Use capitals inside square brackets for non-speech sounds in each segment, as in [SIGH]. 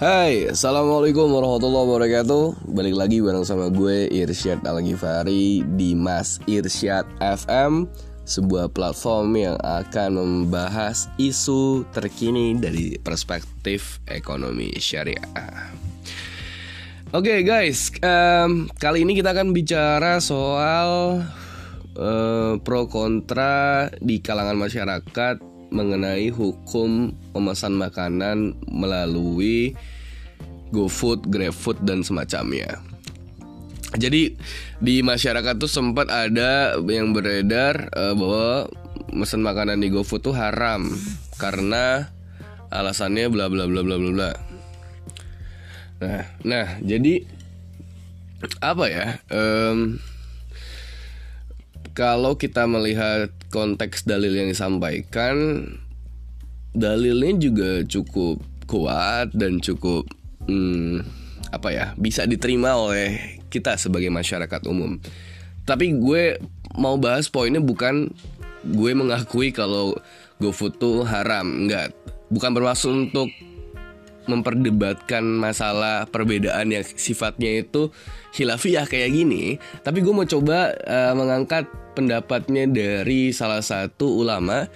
Hai, Assalamualaikum warahmatullahi wabarakatuh. Balik lagi bareng sama gue Irsyad Al-Ghifari di Mas Irsyad FM Sebuah platform yang akan membahas isu terkini dari perspektif ekonomi syariah. Oke okay, guys, um, kali ini kita akan bicara soal uh, pro kontra di kalangan masyarakat mengenai hukum pemesan makanan melalui GoFood, GrabFood dan semacamnya. Jadi di masyarakat tuh sempat ada yang beredar uh, bahwa pesan makanan di GoFood tuh haram karena alasannya bla bla bla bla bla bla. Nah, nah jadi apa ya? Um, kalau kita melihat konteks dalil yang disampaikan, dalilnya juga cukup kuat dan cukup hmm, apa ya bisa diterima oleh kita sebagai masyarakat umum. Tapi gue mau bahas poinnya bukan gue mengakui kalau GoFood tuh haram, enggak. Bukan bermaksud untuk memperdebatkan masalah perbedaan yang sifatnya itu hilafiyah kayak gini, tapi gue mau coba uh, mengangkat pendapatnya dari salah satu ulama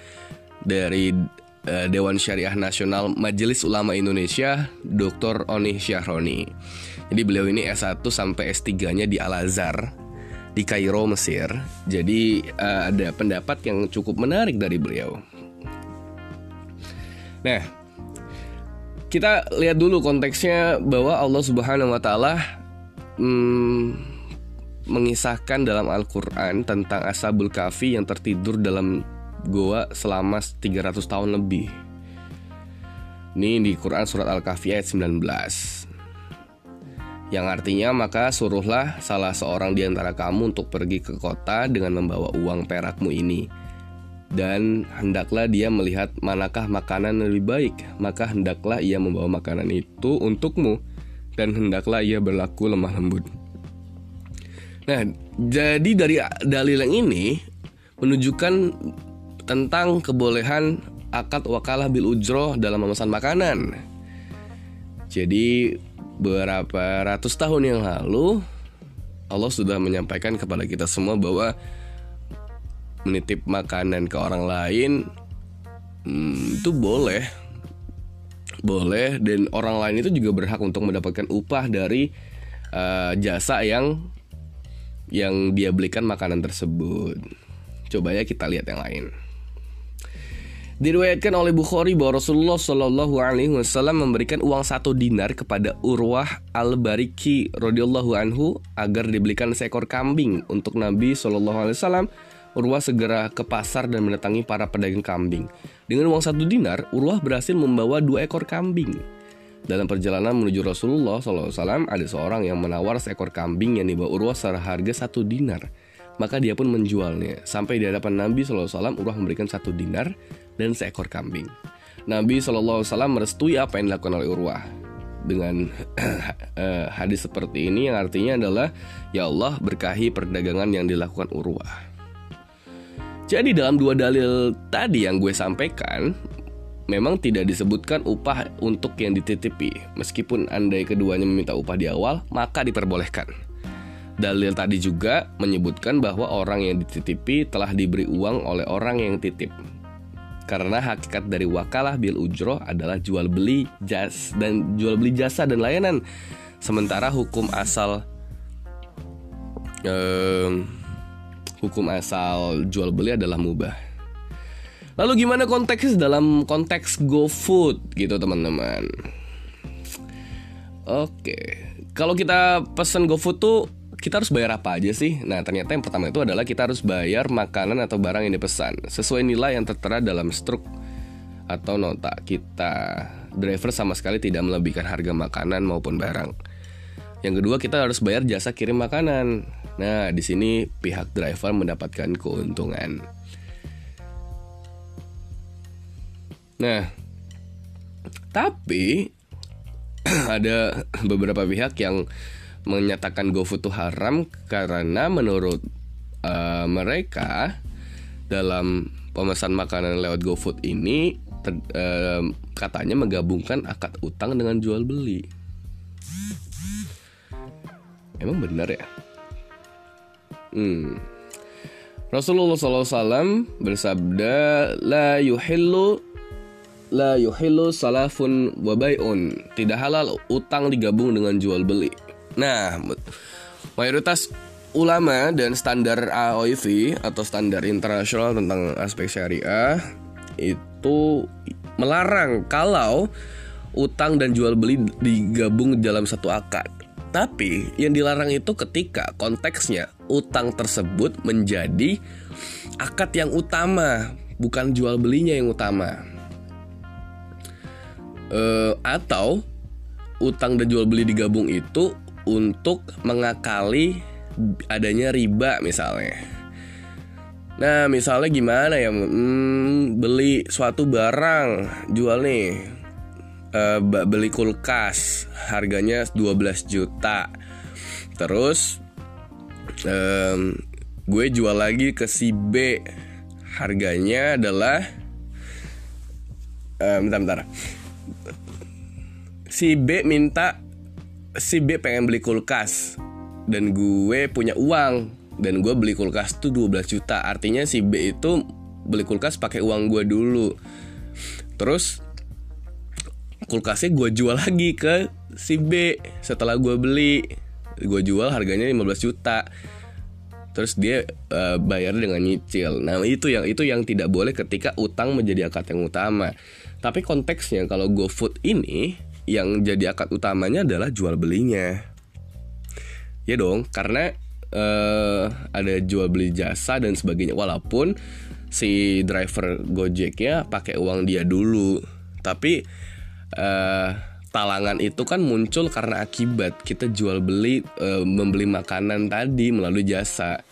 dari Dewan Syariah Nasional Majelis Ulama Indonesia, Dr. Oni Syahroni. Jadi beliau ini S1 sampai S3-nya di Al-Azhar di Kairo, Mesir. Jadi uh, ada pendapat yang cukup menarik dari beliau. Nah, kita lihat dulu konteksnya bahwa Allah Subhanahu wa taala hmm, mengisahkan dalam Al-Qur'an tentang Ashabul Kahfi yang tertidur dalam goa selama 300 tahun lebih. Ini di Quran surat Al-Kahfi ayat 19. Yang artinya maka suruhlah salah seorang di antara kamu untuk pergi ke kota dengan membawa uang perakmu ini dan hendaklah dia melihat manakah makanan lebih baik, maka hendaklah ia membawa makanan itu untukmu, dan hendaklah ia berlaku lemah lembut. Nah, jadi dari dalil yang ini menunjukkan tentang kebolehan akad wakalah bil ujroh dalam memesan makanan. Jadi beberapa ratus tahun yang lalu Allah sudah menyampaikan kepada kita semua bahwa menitip makanan ke orang lain hmm, itu boleh boleh dan orang lain itu juga berhak untuk mendapatkan upah dari uh, jasa yang yang dia belikan makanan tersebut. Coba ya kita lihat yang lain. Diriwayatkan oleh Bukhari bahwa Rasulullah Shallallahu Alaihi Wasallam memberikan uang satu dinar kepada Urwah al Bariki radhiyallahu anhu agar dibelikan seekor kambing untuk Nabi Shallallahu Alaihi Wasallam Urwah segera ke pasar dan mendatangi para pedagang kambing. Dengan uang satu dinar, Urwah berhasil membawa dua ekor kambing. Dalam perjalanan menuju Rasulullah SAW, ada seorang yang menawar seekor kambing yang dibawa Urwah secara harga satu dinar. Maka dia pun menjualnya. Sampai di hadapan Nabi SAW, Urwah memberikan satu dinar dan seekor kambing. Nabi SAW merestui apa yang dilakukan oleh Urwah dengan uh, [CLEARS THROAT] hadis seperti ini yang artinya adalah ya Allah berkahi perdagangan yang dilakukan Urwah. Jadi dalam dua dalil tadi yang gue sampaikan Memang tidak disebutkan upah untuk yang dititipi Meskipun andai keduanya meminta upah di awal Maka diperbolehkan Dalil tadi juga menyebutkan bahwa orang yang dititipi telah diberi uang oleh orang yang titip karena hakikat dari wakalah bil ujroh adalah jual beli jas dan jual beli jasa dan layanan sementara hukum asal um, hukum asal jual beli adalah mubah. Lalu gimana konteks dalam konteks GoFood gitu teman-teman? Oke, kalau kita pesen GoFood tuh kita harus bayar apa aja sih? Nah ternyata yang pertama itu adalah kita harus bayar makanan atau barang yang dipesan sesuai nilai yang tertera dalam struk atau nota kita. Driver sama sekali tidak melebihkan harga makanan maupun barang. Yang kedua kita harus bayar jasa kirim makanan. Nah, di sini pihak driver mendapatkan keuntungan. Nah, tapi [CLEARS THROAT] ada beberapa pihak yang menyatakan GoFood itu haram karena menurut uh, mereka dalam pemesan makanan lewat GoFood ini ter, eh, katanya menggabungkan akad utang dengan jual beli. Emang benar ya? Hmm. Rasulullah SAW bersabda, la yuhillu la yuhillu salafun wabaiun. Tidak halal utang digabung dengan jual beli. Nah, mayoritas ulama dan standar AOIV atau standar internasional tentang aspek syariah itu melarang kalau utang dan jual beli digabung dalam satu akad. Tapi yang dilarang itu ketika konteksnya utang tersebut menjadi akad yang utama, bukan jual belinya yang utama. E, atau utang dan jual beli digabung itu untuk mengakali adanya riba misalnya. Nah, misalnya gimana ya? Hmm, beli suatu barang, jual nih uh, beli kulkas harganya 12 juta terus um, gue jual lagi ke si B harganya adalah um, bentar bentar si B minta si B pengen beli kulkas. Dan gue punya uang. Dan gue beli kulkas tuh 12 juta. Artinya si B itu beli kulkas pakai uang gue dulu. Terus kulkasnya gue jual lagi ke si B setelah gue beli. Gue jual harganya 15 juta. Terus dia uh, bayar dengan nyicil. Nah itu yang itu yang tidak boleh ketika utang menjadi akad yang utama. Tapi konteksnya kalau GoFood ini yang jadi akad utamanya adalah jual belinya ya dong karena uh, ada jual beli jasa dan sebagainya walaupun si driver Gojeknya pakai uang dia dulu tapi uh, talangan itu kan muncul karena akibat kita jual beli uh, membeli makanan tadi melalui jasa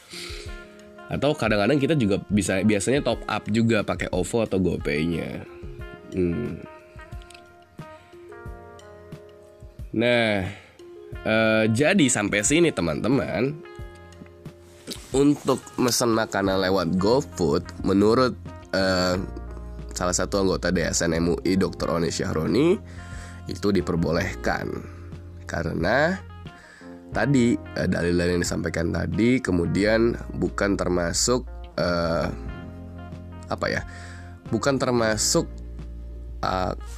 atau kadang-kadang kita juga bisa biasanya top up juga pakai OVO atau GoPay-nya. Hmm. Nah, uh, jadi sampai sini teman-teman untuk mesen makanan lewat GoFood menurut uh, salah satu anggota DSN MUI Dr. Oni Syahroni itu diperbolehkan karena tadi uh, dalil-dalil yang disampaikan tadi kemudian bukan termasuk uh, apa ya bukan termasuk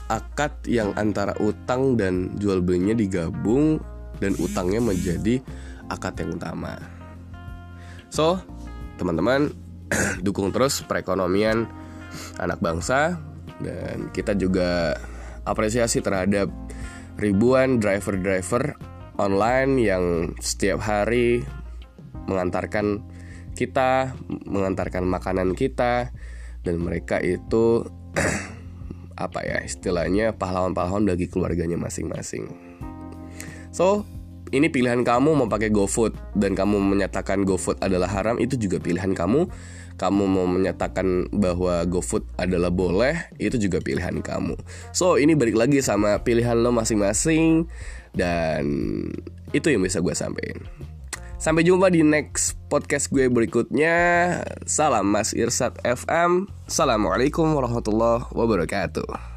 akad yang antara utang dan jual belinya digabung dan utangnya menjadi akad yang utama. So teman-teman [CLEARS THROAT] dukung terus perekonomian anak bangsa dan kita juga apresiasi terhadap ribuan driver-driver online yang setiap hari mengantarkan kita, mengantarkan makanan kita dan mereka itu [CLEARS THROAT] apa ya istilahnya pahlawan-pahlawan bagi keluarganya masing-masing. So, ini pilihan kamu mau pakai GoFood dan kamu menyatakan GoFood adalah haram itu juga pilihan kamu kamu mau menyatakan bahwa GoFood adalah boleh, itu juga pilihan kamu. So, ini balik lagi sama pilihan lo masing-masing dan itu yang bisa gue sampaikan. Sampai jumpa di next podcast gue berikutnya. Salam Mas Irsat FM. Assalamualaikum warahmatullahi wabarakatuh.